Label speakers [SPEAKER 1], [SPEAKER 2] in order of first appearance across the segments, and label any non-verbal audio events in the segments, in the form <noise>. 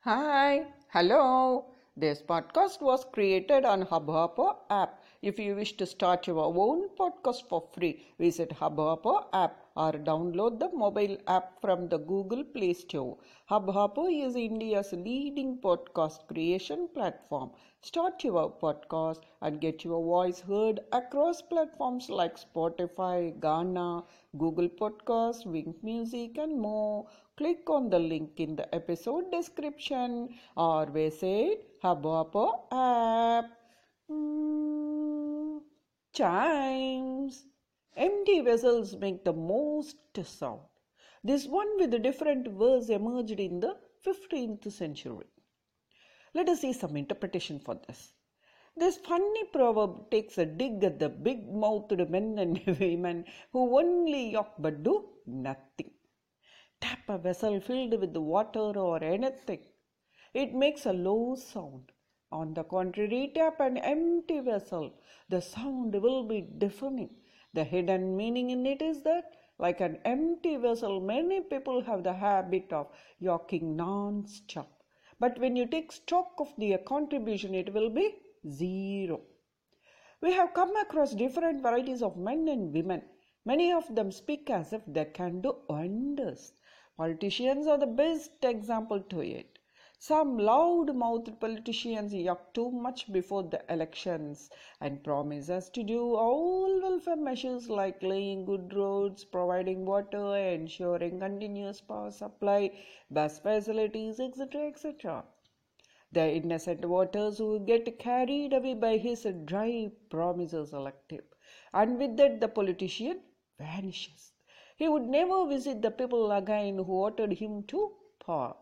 [SPEAKER 1] Hi, hello. This podcast was created on Hubhopper app. If you wish to start your own podcast for free, visit Hubhopper app or download the mobile app from the Google Play Store. Hubhopper is India's leading podcast creation platform. Start your podcast and get your voice heard across platforms like Spotify, Gaana, Google Podcasts, Wynk Music, and more. Click on the link in the episode description or visit Hubhopper app. Mm, chimes. Empty vessels make the most sound. This one with a different verse emerged in the 15th century. Let us see some interpretation for this. This funny proverb takes a dig at the big mouthed men and <laughs> women who only yawp but do nothing. Tap a vessel filled with water or anything. It makes a low sound. On the contrary, tap an empty vessel. The sound will be deafening. The hidden meaning in it is that, like an empty vessel, many people have the habit of yawking non stop. But when you take stock of their contribution, it will be zero. We have come across different varieties of men and women. Many of them speak as if they can do wonders. Politicians are the best example to it. Some loud mouthed politicians yuck too much before the elections and promise us to do all welfare measures like laying good roads, providing water, ensuring continuous power supply, bus facilities, etc. etc. The innocent voters who get carried away by his dry promises elective, and with that the politician vanishes. He would never visit the people again who voted him to power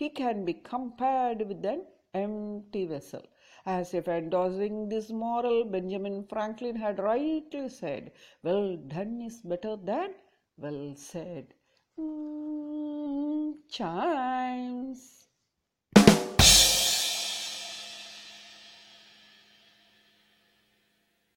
[SPEAKER 1] he can be compared with an empty vessel. As if endorsing this moral, Benjamin Franklin had rightly said, Well done is better than well said. Mm, chimes.